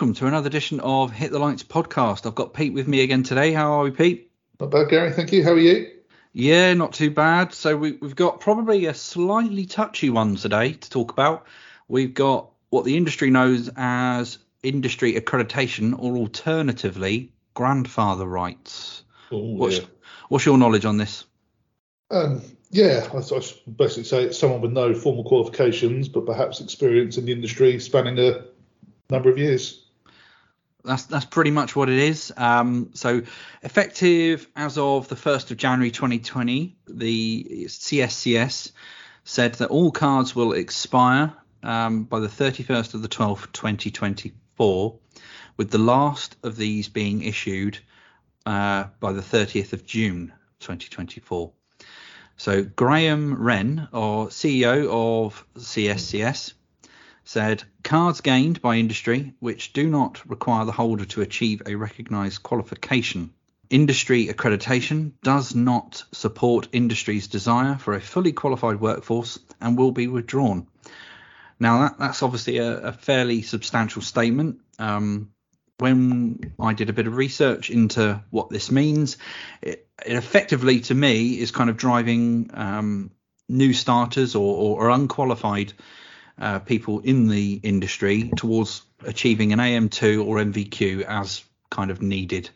Welcome to another edition of Hit the Lights podcast. I've got Pete with me again today. How are we, Pete? Not bad, Gary. Thank you. How are you? Yeah, not too bad. So we, have got probably a slightly touchy one today to talk about. We've got what the industry knows as industry accreditation, or alternatively, grandfather rights. Ooh, what's, yeah. what's your knowledge on this? Um, yeah, I, I should basically say it's someone with no formal qualifications, but perhaps experience in the industry spanning a number of years. That's that's pretty much what it is. Um, so effective as of the first of January 2020, the CSCS said that all cards will expire um, by the 31st of the 12th, 2024, with the last of these being issued uh, by the 30th of June 2024. So Graham Wren, or CEO of CSCS, said cards gained by industry which do not require the holder to achieve a recognised qualification. Industry accreditation does not support industry's desire for a fully qualified workforce and will be withdrawn. Now, that, that's obviously a, a, fairly substantial statement. Um, when I did a bit of research into what this means, it, it effectively, to me, is kind of driving um, new starters or, or, or unqualified uh, people in the industry towards achieving an AM2 or NVQ as kind of needed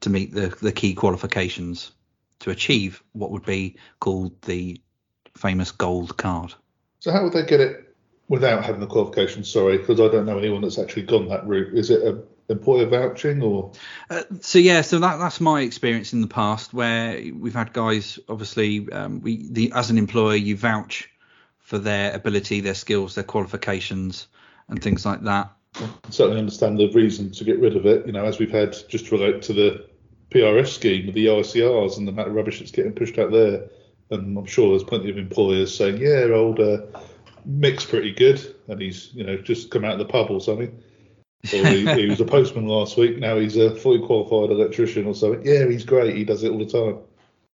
to meet the, the key qualifications to achieve what would be called the famous gold card. So, how would they get it without having the qualification? Sorry, because I don't know anyone that's actually gone that route. Is it a employer vouching or uh, so yeah so that that's my experience in the past where we've had guys obviously um, we the as an employer you vouch for their ability their skills their qualifications and things like that I certainly understand the reason to get rid of it you know as we've had just relate to the PRS scheme with the ICRs and the amount of rubbish that's getting pushed out there and I'm sure there's plenty of employers saying yeah old uh, Mick's pretty good and he's you know just come out of the pub or something or he, he, was a postman last week. Now he's a fully qualified electrician or something. Yeah, he's great. He does it all the time.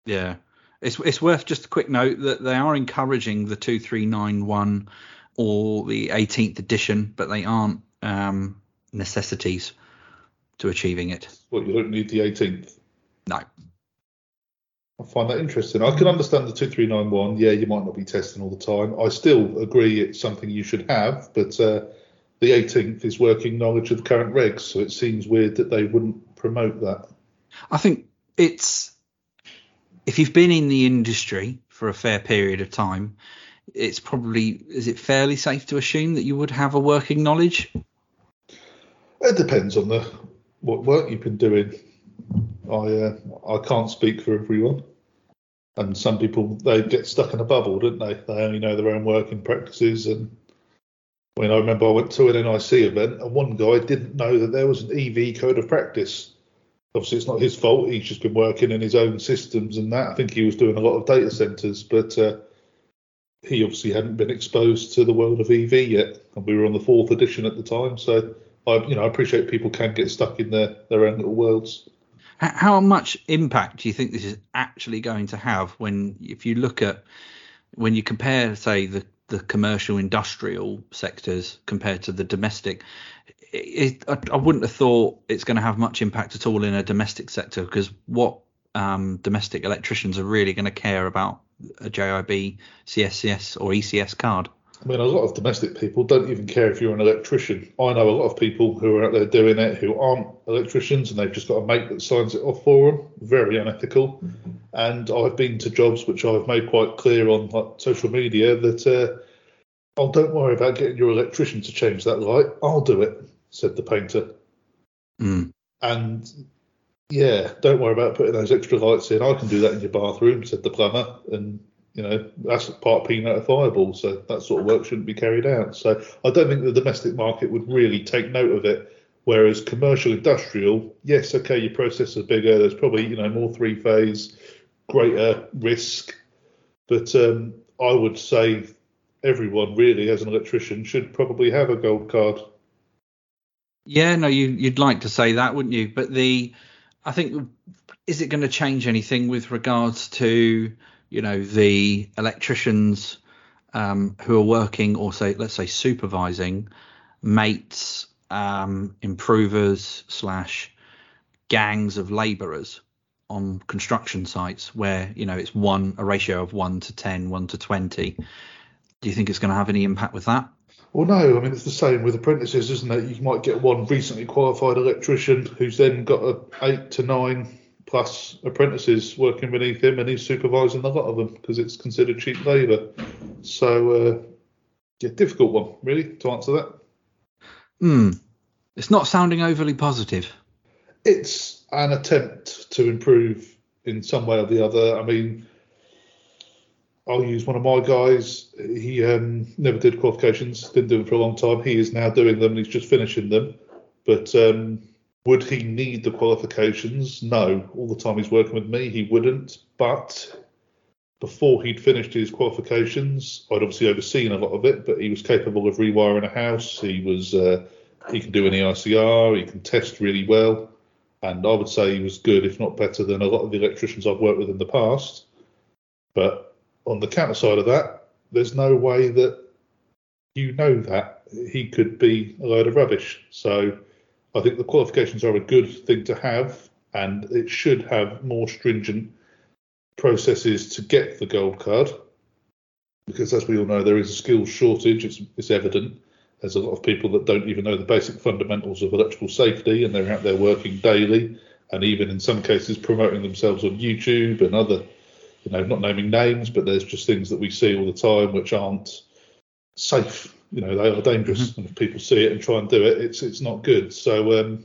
Yeah, it's it's worth just a quick note that they are encouraging the two three nine one or the 18th edition, but they aren't um, necessities to achieving it. What you don't need the 18th. No. I find that interesting. I can understand the 2391. Yeah, you might not be testing all the time. I still agree it's something you should have, but uh, the 18th is working knowledge of the current regs, so it seems weird that they wouldn't promote that. I think it's if you've been in the industry for a fair period of time, it's probably is it fairly safe to assume that you would have a working knowledge? It depends on the what work you've been doing. I uh, I can't speak for everyone, and some people they get stuck in a bubble, don't they? They only know their own working practices and I mean, I remember I went to an NIC event and one guy didn't know that there was an EV code of practice. Obviously, it's not his fault. He's just been working in his own systems and that. I think he was doing a lot of data centers, but uh, he obviously hadn't been exposed to the world of EV yet. And we were on the fourth edition at the time. So, I, you know, I appreciate people can get stuck in their, their own little worlds. How much impact do you think this is actually going to have when, if you look at, when you compare, say, the the commercial industrial sectors compared to the domestic. It, I, I, wouldn't have thought it's going to have much impact at all in a domestic sector because what um, domestic electricians are really going to care about a JIB, CSCS, or ECS card. I mean, a lot of domestic people don't even care if you're an electrician. I know a lot of people who are out there doing it who aren't electricians and they've just got a mate that signs it off for them. Very unethical. Mm-hmm. And I've been to jobs which I've made quite clear on like, social media that, uh, oh, don't worry about getting your electrician to change that light. I'll do it, said the painter. Mm. And yeah, don't worry about putting those extra lights in. I can do that in your bathroom, said the plumber. And you know, that's part of P notifiable, so that sort of work shouldn't be carried out. So I don't think the domestic market would really take note of it. Whereas commercial industrial, yes, okay, your process is bigger, there's probably, you know, more three phase, greater risk. But um, I would say everyone really as an electrician should probably have a gold card. Yeah, no, you, you'd like to say that, wouldn't you? But the, I think, is it going to change anything with regards to you know the electricians um, who are working or say let's say supervising mates um, improvers slash gangs of labourers on construction sites where you know it's one a ratio of one to 10 one to 20 do you think it's going to have any impact with that well, no. I mean, it's the same with apprentices, isn't it? You might get one recently qualified electrician who's then got a eight to nine plus apprentices working beneath him, and he's supervising a lot of them because it's considered cheap labour. So, uh, yeah, difficult one really to answer that. Hmm. It's not sounding overly positive. It's an attempt to improve in some way or the other. I mean, I'll use one of my guys. He um, never did qualifications, didn't do them for a long time. He is now doing them and he's just finishing them. But um, would he need the qualifications? No. All the time he's working with me, he wouldn't. But before he'd finished his qualifications, I'd obviously overseen a lot of it, but he was capable of rewiring a house. He was uh, he can do an EICR, he can test really well, and I would say he was good, if not better, than a lot of the electricians I've worked with in the past. But on the counter side of that, there's no way that you know that he could be a load of rubbish. So I think the qualifications are a good thing to have, and it should have more stringent processes to get the gold card. Because as we all know, there is a skills shortage. It's, it's evident. There's a lot of people that don't even know the basic fundamentals of electrical safety, and they're out there working daily, and even in some cases promoting themselves on YouTube and other you know, not naming names, but there's just things that we see all the time which aren't safe. You know, they are dangerous, mm-hmm. and if people see it and try and do it, it's it's not good. So um,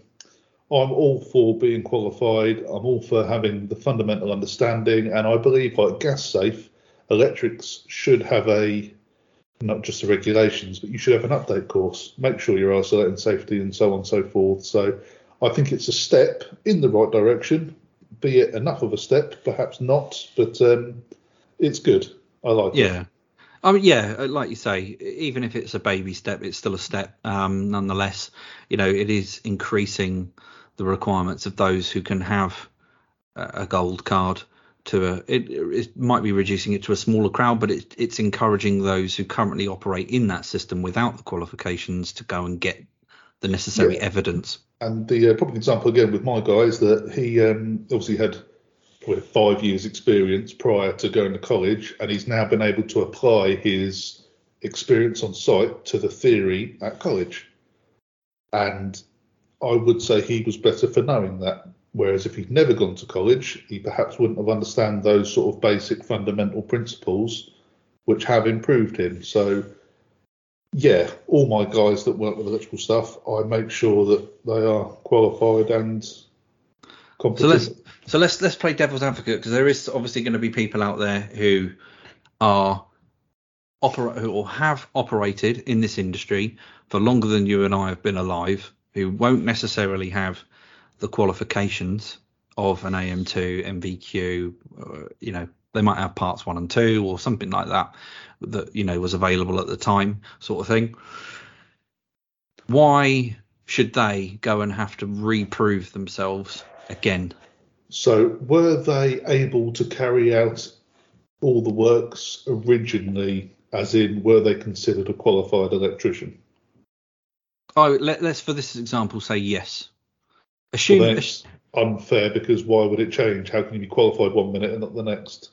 I'm all for being qualified. I'm all for having the fundamental understanding, and I believe like gas safe, electrics should have a not just the regulations, but you should have an update course. Make sure you're isolating safety and so on and so forth. So I think it's a step in the right direction be it enough of a step, perhaps not, but um, it's good. I like yeah. it. Yeah. I mean, yeah, uh, like you say, even if it's a baby step, it's still a step. Um, nonetheless, you know, it is increasing the requirements of those who can have a gold card to a. It, it might be reducing it to a smaller crowd, but it, it's encouraging those who currently operate in that system without the qualifications to go and get the necessary yeah. evidence. And the uh, probably example again with my guy is that he um, obviously had probably five years experience prior to going to college, and he's now been able to apply his experience on site to the theory at college. And I would say he was better for knowing that. Whereas if he'd never gone to college, he perhaps wouldn't have understood those sort of basic fundamental principles which have improved him. So yeah, all my guys that work with electrical stuff, I make sure that they are qualified and competent. So let's so let's let's play devil's advocate because there is obviously going to be people out there who are operate who or have operated in this industry for longer than you and I have been alive, who won't necessarily have the qualifications of an AM2, NVQ, uh, you know, they might have parts one and two or something like that that you know was available at the time, sort of thing. Why should they go and have to reprove themselves again? So were they able to carry out all the works originally, as in were they considered a qualified electrician? Oh, let, us for this example say yes. Assume well, unfair because why would it change? How can you be qualified one minute and not the next?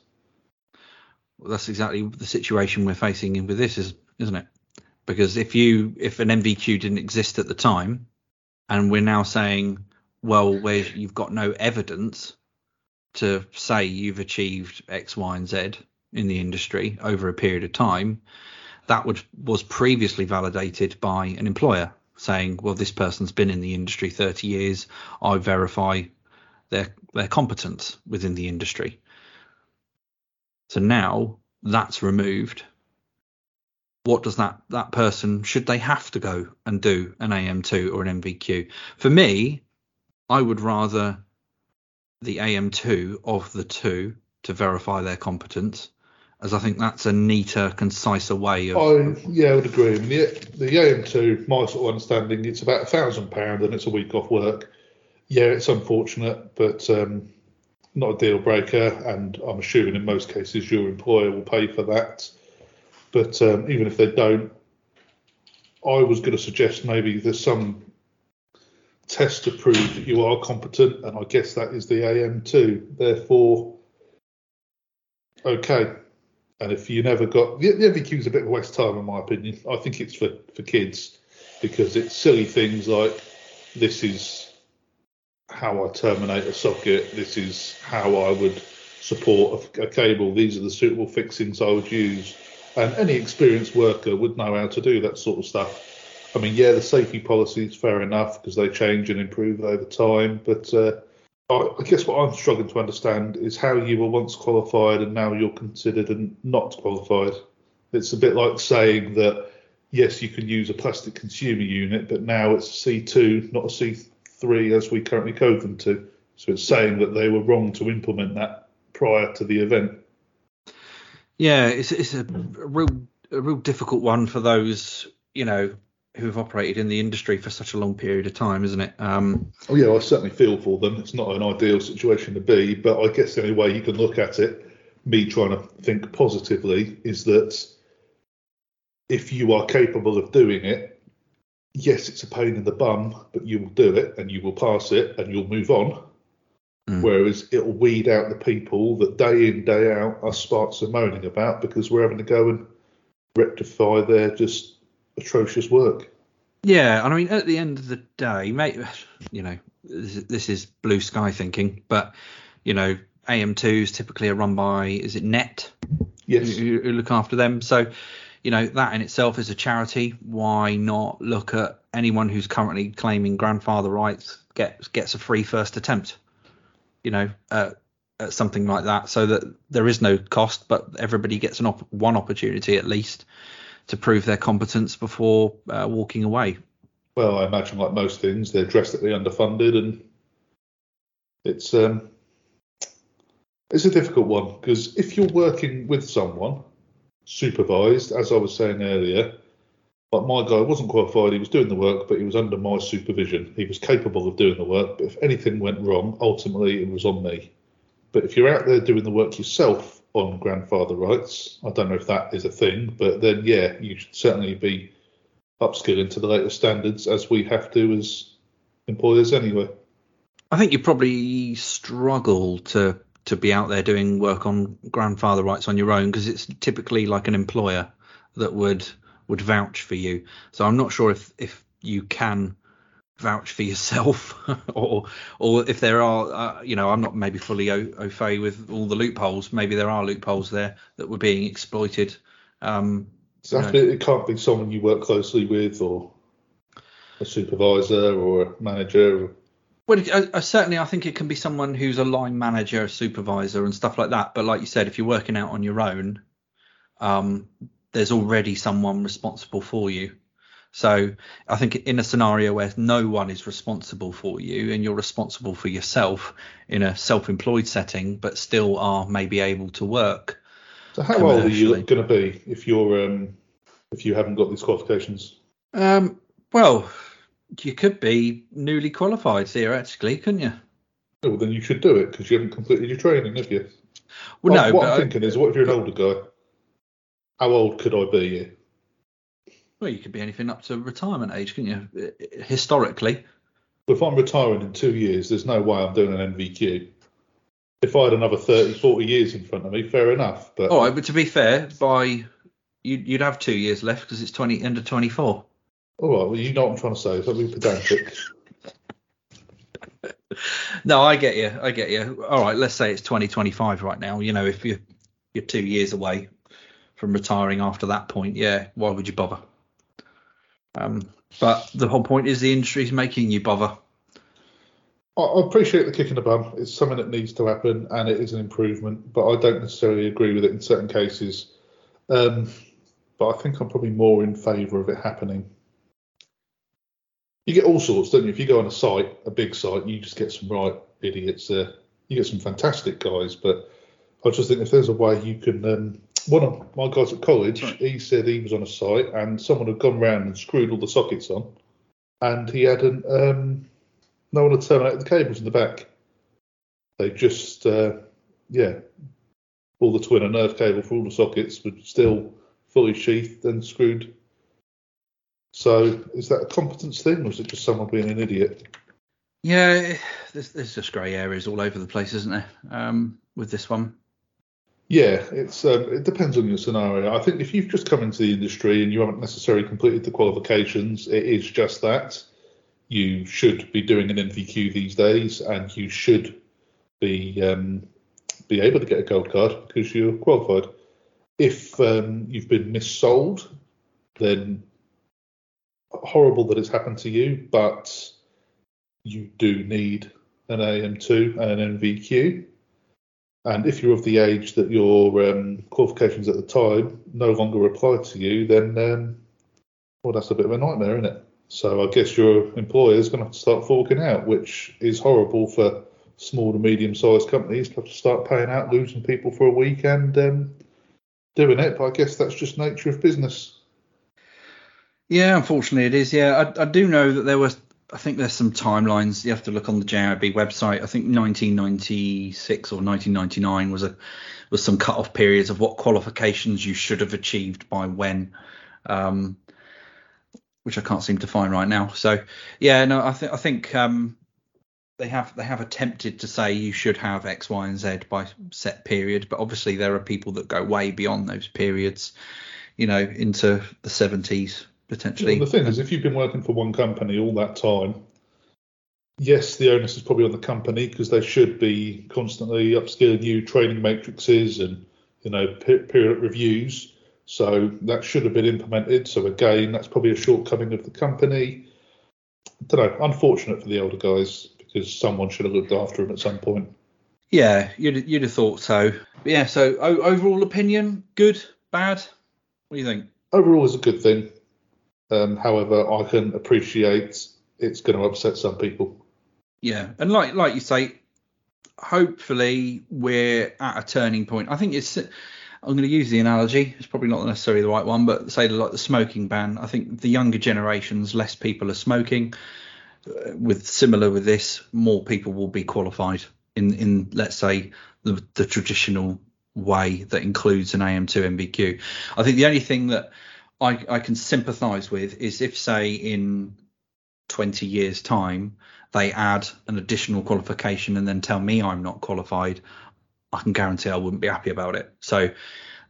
Well, that's exactly the situation we're facing with this, is isn't it? Because if you if an NVQ didn't exist at the time, and we're now saying, well, where you've got no evidence to say you've achieved X, Y, and Z in the industry over a period of time, that would was previously validated by an employer saying, well, this person's been in the industry 30 years. I verify their their competence within the industry. So now that's removed. What does that that person should they have to go and do an AM2 or an NVQ? For me, I would rather the AM2 of the two to verify their competence, as I think that's a neater, conciser way of. Oh yeah, I would agree. I mean, the, the AM2, my sort of understanding, it's about a thousand pound and it's a week off work. Yeah, it's unfortunate, but um, not a deal breaker, and I'm assuming in most cases your employer will pay for that. But um, even if they don't, I was going to suggest maybe there's some test to prove that you are competent, and I guess that is the AM2. Therefore, okay. And if you never got the, the is a bit of a waste time, in my opinion. I think it's for for kids because it's silly things like this is how I terminate a socket. This is how I would support a, a, cable. These are the suitable fixings I would use. And any experienced worker would know how to do that sort of stuff. I mean, yeah, the safety policy is fair enough because they change and improve over time. But uh, I, guess what I'm struggling to understand is how you were once qualified and now you're considered and not qualified. It's a bit like saying that yes, you can use a plastic consumer unit, but now it's a C2, not a C3 as we currently code them to. So it's saying that they were wrong to implement that prior to the event. Yeah, it's it's a real a real difficult one for those you know who've operated in the industry for such a long period of time, isn't it? Um, oh yeah, I certainly feel for them. It's not an ideal situation to be, but I guess the only way you can look at it, me trying to think positively, is that if you are capable of doing it, yes, it's a pain in the bum, but you will do it and you will pass it and you'll move on. Mm. Whereas it'll weed out the people that day in, day out are sparks of moaning about because we're having to go and rectify their just atrocious work. Yeah, and I mean, at the end of the day, mate, you know, this is blue sky thinking, but you know, AM2s typically are run by, is it NET? Yes. Who, who look after them. So, you know, that in itself is a charity. Why not look at anyone who's currently claiming grandfather rights gets gets a free first attempt? You know, uh, at something like that, so that there is no cost, but everybody gets an op- one opportunity at least to prove their competence before uh, walking away. Well, I imagine like most things, they're drastically underfunded, and it's um, it's a difficult one because if you're working with someone supervised, as I was saying earlier, but my guy wasn't qualified, he was doing the work, but he was under my supervision. He was capable of doing the work, but if anything went wrong, ultimately it was on me. But if you're out there doing the work yourself on grandfather rights, I don't know if that is a thing, but then yeah, you should certainly be upskilling to the latest standards as we have to as employers anyway. I think you probably struggle to to be out there doing work on grandfather rights on your own because it's typically like an employer that would would vouch for you. So I'm not sure if if you can vouch for yourself or or if there are uh, you know I'm not maybe fully au, au fait with all the loopholes maybe there are loopholes there that were being exploited um exactly you know. it can't be someone you work closely with or a supervisor or a manager well, uh, certainly, I think it can be someone who's a line manager, a supervisor, and stuff like that. But like you said, if you're working out on your own, um, there's already someone responsible for you. So I think in a scenario where no one is responsible for you and you're responsible for yourself in a self-employed setting, but still are maybe able to work. So how old are you going to be if you're um, if you haven't got these qualifications? Um, well, you could be newly qualified theoretically, couldn't you? Oh, well, then you should do it because you haven't completed your training, have you? Well, well no. What I'm I, thinking is, what if you're an older guy? How old could I be? Well, you could be anything up to retirement age, couldn't you? Historically. If I'm retiring in two years, there's no way I'm doing an NVQ. If I had another 30, 40 years in front of me, fair enough. But all right, but to be fair, by you'd, you'd have two years left because it's 20 end of 24. All right, well, you know what I'm trying to say. Don't be pedantic. no, I get you. I get you. All right, let's say it's 2025 right now. You know, if you're you're two years away from retiring after that point, yeah, why would you bother? Um, but the whole point is the industry is making you bother. I appreciate the kick in the bum. It's something that needs to happen, and it is an improvement. But I don't necessarily agree with it in certain cases. Um, but I think I'm probably more in favour of it happening you get all sorts, don't you? If you go on a site, a big site, you just get some right idiots there. You get some fantastic guys, but I just think if there's a way you can. Um, one of my guys at college, he said he was on a site and someone had gone round and screwed all the sockets on, and he hadn't. Um, no one had terminated the cables in the back. They just, uh, yeah, all the twin and earth cable for all the sockets were still fully sheathed and screwed so is that a competence thing, or is it just someone being an idiot? Yeah, there's, there's just grey areas all over the place, isn't there? Um, with this one. Yeah, it's um, it depends on your scenario. I think if you've just come into the industry and you haven't necessarily completed the qualifications, it is just that. You should be doing an NVQ these days, and you should be um, be able to get a gold card because you're qualified. If um, you've been missold, then horrible that it's happened to you, but you do need an AM2 and an NVQ. And if you're of the age that your um, qualifications at the time no longer apply to you, then um, well, that's a bit of a nightmare, isn't it? So I guess your employer is going to have to start forking out, which is horrible for small to medium-sized companies to have to start paying out, losing people for a week and um, doing it. But I guess that's just nature of business. Yeah, unfortunately it is. Yeah, I, I do know that there was I think there's some timelines. You have to look on the JIB website. I think 1996 or 1999 was a was some cut off periods of what qualifications you should have achieved by when, um, which I can't seem to find right now. So yeah, no, I think I think um, they have they have attempted to say you should have X, Y, and Z by set period, but obviously there are people that go way beyond those periods, you know, into the 70s potentially. Well, the thing is, if you've been working for one company all that time, yes, the onus is probably on the company because they should be constantly upskilling you, training matrices, and you know periodic reviews. So that should have been implemented. So again, that's probably a shortcoming of the company. I don't know. Unfortunate for the older guys because someone should have looked after them at some point. Yeah, you'd you'd have thought so. But yeah. So o- overall opinion, good, bad. What do you think? Overall, is a good thing. Um, however, I can appreciate it's going to upset some people. Yeah, and like like you say, hopefully we're at a turning point. I think it's. I'm going to use the analogy. It's probably not necessarily the right one, but say like the smoking ban. I think the younger generations, less people are smoking. Uh, with similar with this, more people will be qualified in in let's say the the traditional way that includes an AM2 NVQ. I think the only thing that I, I can sympathise with is if, say, in 20 years' time, they add an additional qualification and then tell me I'm not qualified, I can guarantee I wouldn't be happy about it. So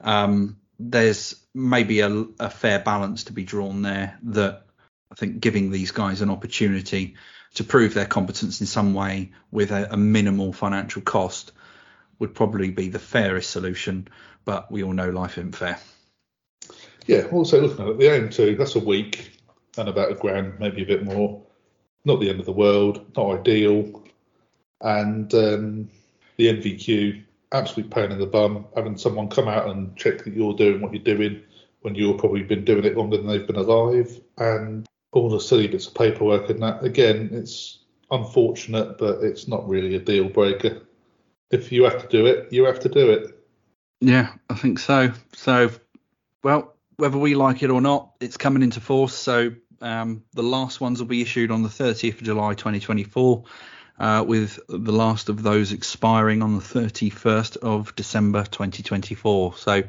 um, there's maybe a, a, fair balance to be drawn there that I think giving these guys an opportunity to prove their competence in some way with a, a minimal financial cost would probably be the fairest solution. But we all know life isn't fair. Yeah, also looking at it, the AM2, that's a week and about a grand, maybe a bit more. Not the end of the world, not ideal. And um, the NVQ, absolute pain in the bum. Having someone come out and check that you're doing what you're doing when you've probably been doing it longer than they've been alive. And all the silly bits of paperwork and that. Again, it's unfortunate, but it's not really a deal breaker. If you have to do it, you have to do it. Yeah, I think so. So, well, whether we like it or not, it's coming into force. So um, the last ones will be issued on the 30th of July 2024, uh, with the last of those expiring on the 31st of December 2024. So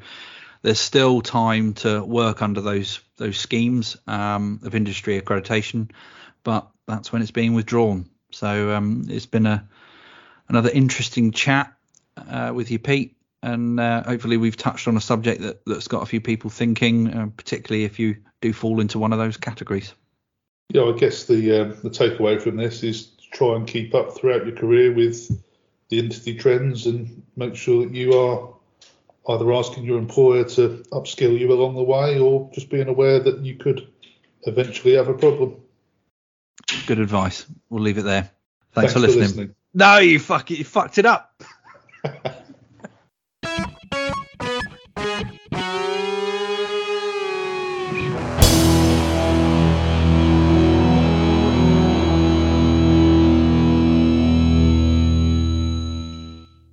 there's still time to work under those those schemes um, of industry accreditation, but that's when it's being withdrawn. So um, it's been a another interesting chat uh, with you, Pete and uh, hopefully we've touched on a subject that, that's got a few people thinking, uh, particularly if you do fall into one of those categories. Yeah, I guess the um, the takeaway from this is to try and keep up throughout your career with the industry trends and make sure that you are either asking your employer to upskill you along the way or just being aware that you could eventually have a problem. Good advice. We'll leave it there. Thanks, Thanks for, listening. for listening. No, you fuck it. You fucked it up.